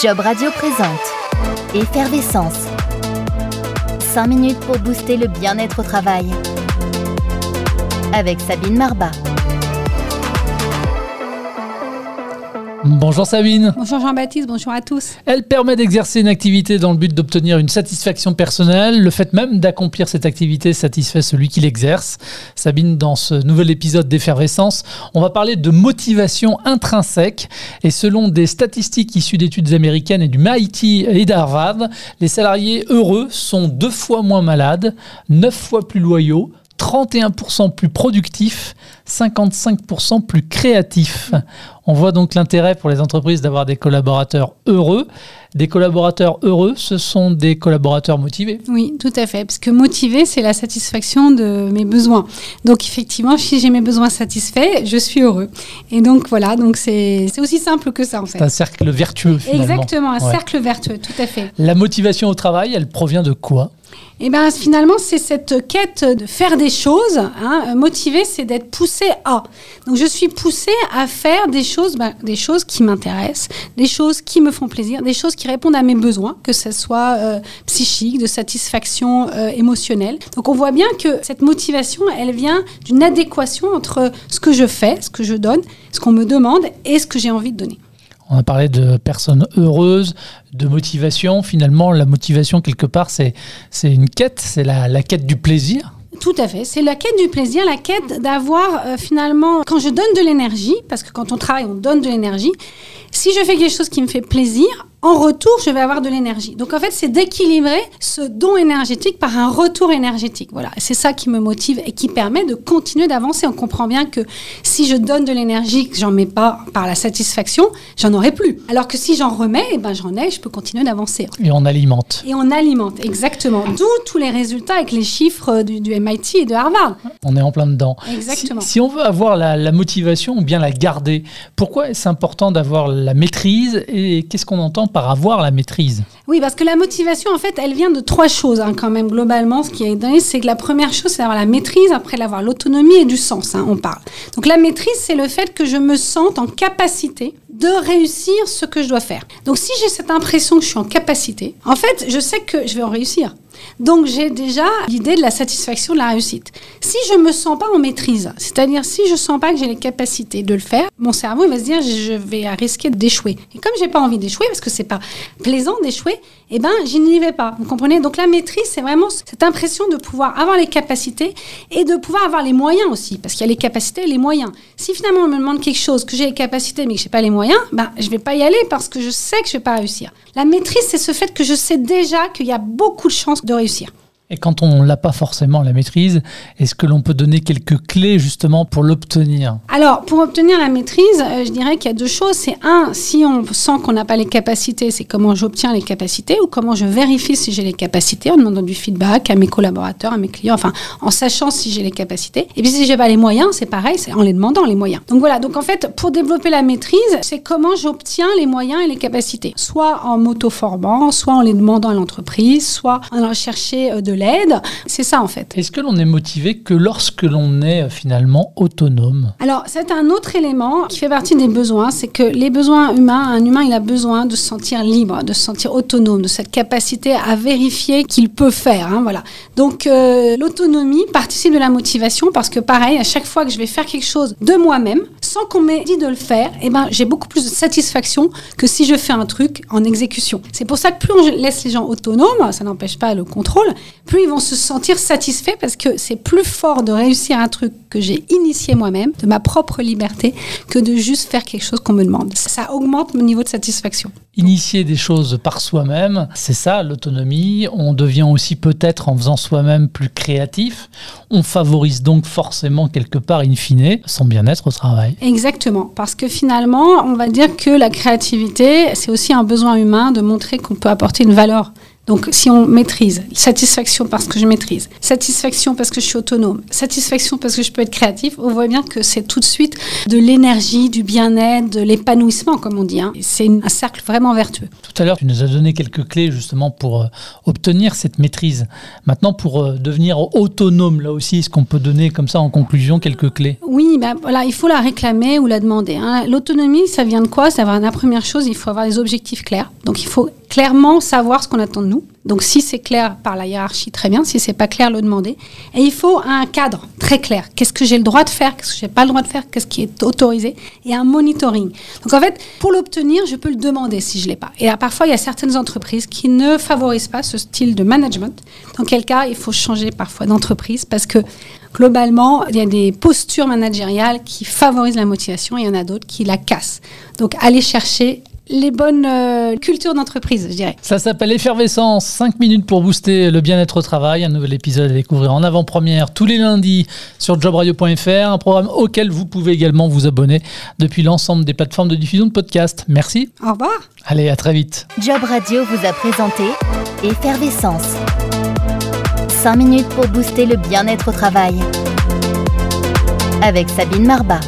Job Radio présente Effervescence. 5 minutes pour booster le bien-être au travail. Avec Sabine Marbat. Bonjour Sabine. Bonjour Jean-Baptiste, bonjour à tous. Elle permet d'exercer une activité dans le but d'obtenir une satisfaction personnelle. Le fait même d'accomplir cette activité satisfait celui qui l'exerce. Sabine, dans ce nouvel épisode d'Effervescence, on va parler de motivation intrinsèque. Et selon des statistiques issues d'études américaines et du MIT et d'Harvard, les salariés heureux sont deux fois moins malades, neuf fois plus loyaux, 31% plus productifs, 55% plus créatifs. On voit donc l'intérêt pour les entreprises d'avoir des collaborateurs heureux. Des collaborateurs heureux, ce sont des collaborateurs motivés. Oui, tout à fait. Parce que motiver, c'est la satisfaction de mes besoins. Donc effectivement, si j'ai mes besoins satisfaits, je suis heureux. Et donc voilà, donc c'est aussi simple que ça en fait. C'est un cercle vertueux finalement. Exactement, un cercle vertueux, tout à fait. La motivation au travail, elle provient de quoi? Et eh bien finalement, c'est cette quête de faire des choses. Hein. Motiver, c'est d'être poussé à. Donc je suis poussé à faire des choses, ben, des choses qui m'intéressent, des choses qui me font plaisir, des choses qui répondent à mes besoins, que ce soit euh, psychique, de satisfaction euh, émotionnelle. Donc on voit bien que cette motivation, elle vient d'une adéquation entre ce que je fais, ce que je donne, ce qu'on me demande et ce que j'ai envie de donner. On a parlé de personnes heureuses, de motivation. Finalement, la motivation, quelque part, c'est une quête, c'est la, quête du plaisir. Tout à fait. C'est la quête du plaisir, la quête d'avoir euh, finalement, quand je donne de l'énergie, parce que quand on travaille, on donne de l'énergie, si je fais quelque chose qui me fait plaisir, en retour, je vais avoir de l'énergie. Donc en fait, c'est d'équilibrer ce don énergétique par un retour énergétique. Voilà, c'est ça qui me motive et qui permet de continuer d'avancer. On comprend bien que si je donne de l'énergie que j'en mets pas par la satisfaction, j'en aurai plus. Alors que si j'en remets, eh ben j'en ai, je peux continuer d'avancer. Et on alimente. Et on alimente, exactement. D'où tous les résultats avec les chiffres du, MIT et de Harvard. On est en plein dedans. Exactement. Si, on veut avoir la, la motivation ou bien la garder, pourquoi est-ce important d'avoir la maîtrise et qu'est-ce qu'on entend par avoir la maîtrise Oui, parce que la motivation, en fait, elle vient de trois choses, hein, quand même, globalement. Ce qui est donné, c'est que la première chose, c'est d'avoir la maîtrise, après l'avoir l'autonomie et du sens, hein, on parle. Donc la maîtrise, c'est le fait que je me sente en capacité de réussir ce que je dois faire. Donc si j'ai cette impression que je suis en capacité, en fait, je sais que je vais en réussir. Donc j'ai déjà l'idée de la satisfaction de la réussite. Si je me sens pas en maîtrise, c'est-à-dire si je sens pas que j'ai les capacités de le faire, mon cerveau va se dire je vais risquer d'échouer. Et comme j'ai pas envie d'échouer parce que c'est pas plaisant d'échouer, eh ben je n'y vais pas. Vous comprenez? Donc la maîtrise c'est vraiment cette impression de pouvoir avoir les capacités et de pouvoir avoir les moyens aussi parce qu'il y a les capacités et les moyens. Si finalement on me demande quelque chose que j'ai les capacités mais que j'ai pas les moyens, ben je vais pas y aller parce que je sais que je vais pas réussir. La maîtrise c'est ce fait que je sais déjà qu'il y a beaucoup de chances de réussir. Et quand on l'a pas forcément la maîtrise, est-ce que l'on peut donner quelques clés justement pour l'obtenir? Alors, pour obtenir la maîtrise, euh, je dirais qu'il y a deux choses. C'est un, si on sent qu'on n'a pas les capacités, c'est comment j'obtiens les capacités ou comment je vérifie si j'ai les capacités en demandant du feedback à mes collaborateurs, à mes clients, enfin en sachant si j'ai les capacités. Et puis si j'ai pas les moyens, c'est pareil, c'est en les demandant les moyens. Donc voilà. Donc en fait, pour développer la maîtrise, c'est comment j'obtiens les moyens et les capacités, soit en m'auto-formant, soit en les demandant à l'entreprise, soit en allant chercher euh, de l'aide. C'est ça en fait. Est-ce que l'on est motivé que lorsque l'on est euh, finalement autonome? Alors c'est un autre élément qui fait partie des besoins, c'est que les besoins humains, un humain il a besoin de se sentir libre, de se sentir autonome, de cette capacité à vérifier qu'il peut faire. Hein, voilà. Donc euh, l'autonomie participe de la motivation parce que pareil, à chaque fois que je vais faire quelque chose de moi-même, sans qu'on m'ait dit de le faire, eh ben, j'ai beaucoup plus de satisfaction que si je fais un truc en exécution. C'est pour ça que plus on laisse les gens autonomes, ça n'empêche pas le contrôle, plus ils vont se sentir satisfaits parce que c'est plus fort de réussir un truc que j'ai initié moi-même, de ma propre liberté, que de juste faire quelque chose qu'on me demande. Ça augmente mon niveau de satisfaction. Initier des choses par soi-même, c'est ça l'autonomie. On devient aussi peut-être en faisant soi-même plus créatif. On favorise donc forcément quelque part, in fine, son bien-être au travail. Exactement, parce que finalement, on va dire que la créativité, c'est aussi un besoin humain de montrer qu'on peut apporter une valeur Donc, si on maîtrise, satisfaction parce que je maîtrise, satisfaction parce que je suis autonome, satisfaction parce que je peux être créatif, on voit bien que c'est tout de suite de l'énergie, du bien-être, de l'épanouissement, comme on dit. Hein. C'est un cercle vraiment vertueux. Tout à l'heure, tu nous as donné quelques clés justement pour euh, obtenir cette maîtrise. Maintenant, pour euh, devenir autonome, là aussi, est-ce qu'on peut donner comme ça en conclusion quelques clés? Oui, ben, voilà, il faut la réclamer ou la demander. Hein. L'autonomie, ça vient de quoi? Ça va la première chose, il faut avoir des objectifs clairs. Donc, il faut clairement savoir ce qu'on attend de nous. Donc si c'est clair par la hiérarchie, très bien. Si c'est pas clair, le demander. Et il faut un cadre très clair. Qu'est-ce que j'ai le droit de faire? Qu'est-ce que j'ai pas le droit de faire? Qu'est-ce qui est autorisé? Et un monitoring. Donc en fait, pour l'obtenir, je peux le demander si je l'ai pas. Et parfois, il y a certaines entreprises qui ne favorisent pas ce style de management. Dans quel cas, il faut changer parfois d'entreprise parce que globalement, il y a des postures managériales qui favorisent la motivation et il y en a d'autres qui la cassent. Donc, allez chercher les bonnes euh, cultures d'entreprise, je dirais. Ça s'appelle Effervescence, 5 minutes pour booster le bien-être au travail. Un nouvel épisode à découvrir en avant-première tous les lundis sur jobradio.fr, un programme auquel vous pouvez également vous abonner depuis l'ensemble des plateformes de diffusion de podcasts. Merci. Au revoir. Allez, à très vite. Job Radio vous a présenté Effervescence. 5 minutes pour booster le bien-être au travail. Avec Sabine Marbat.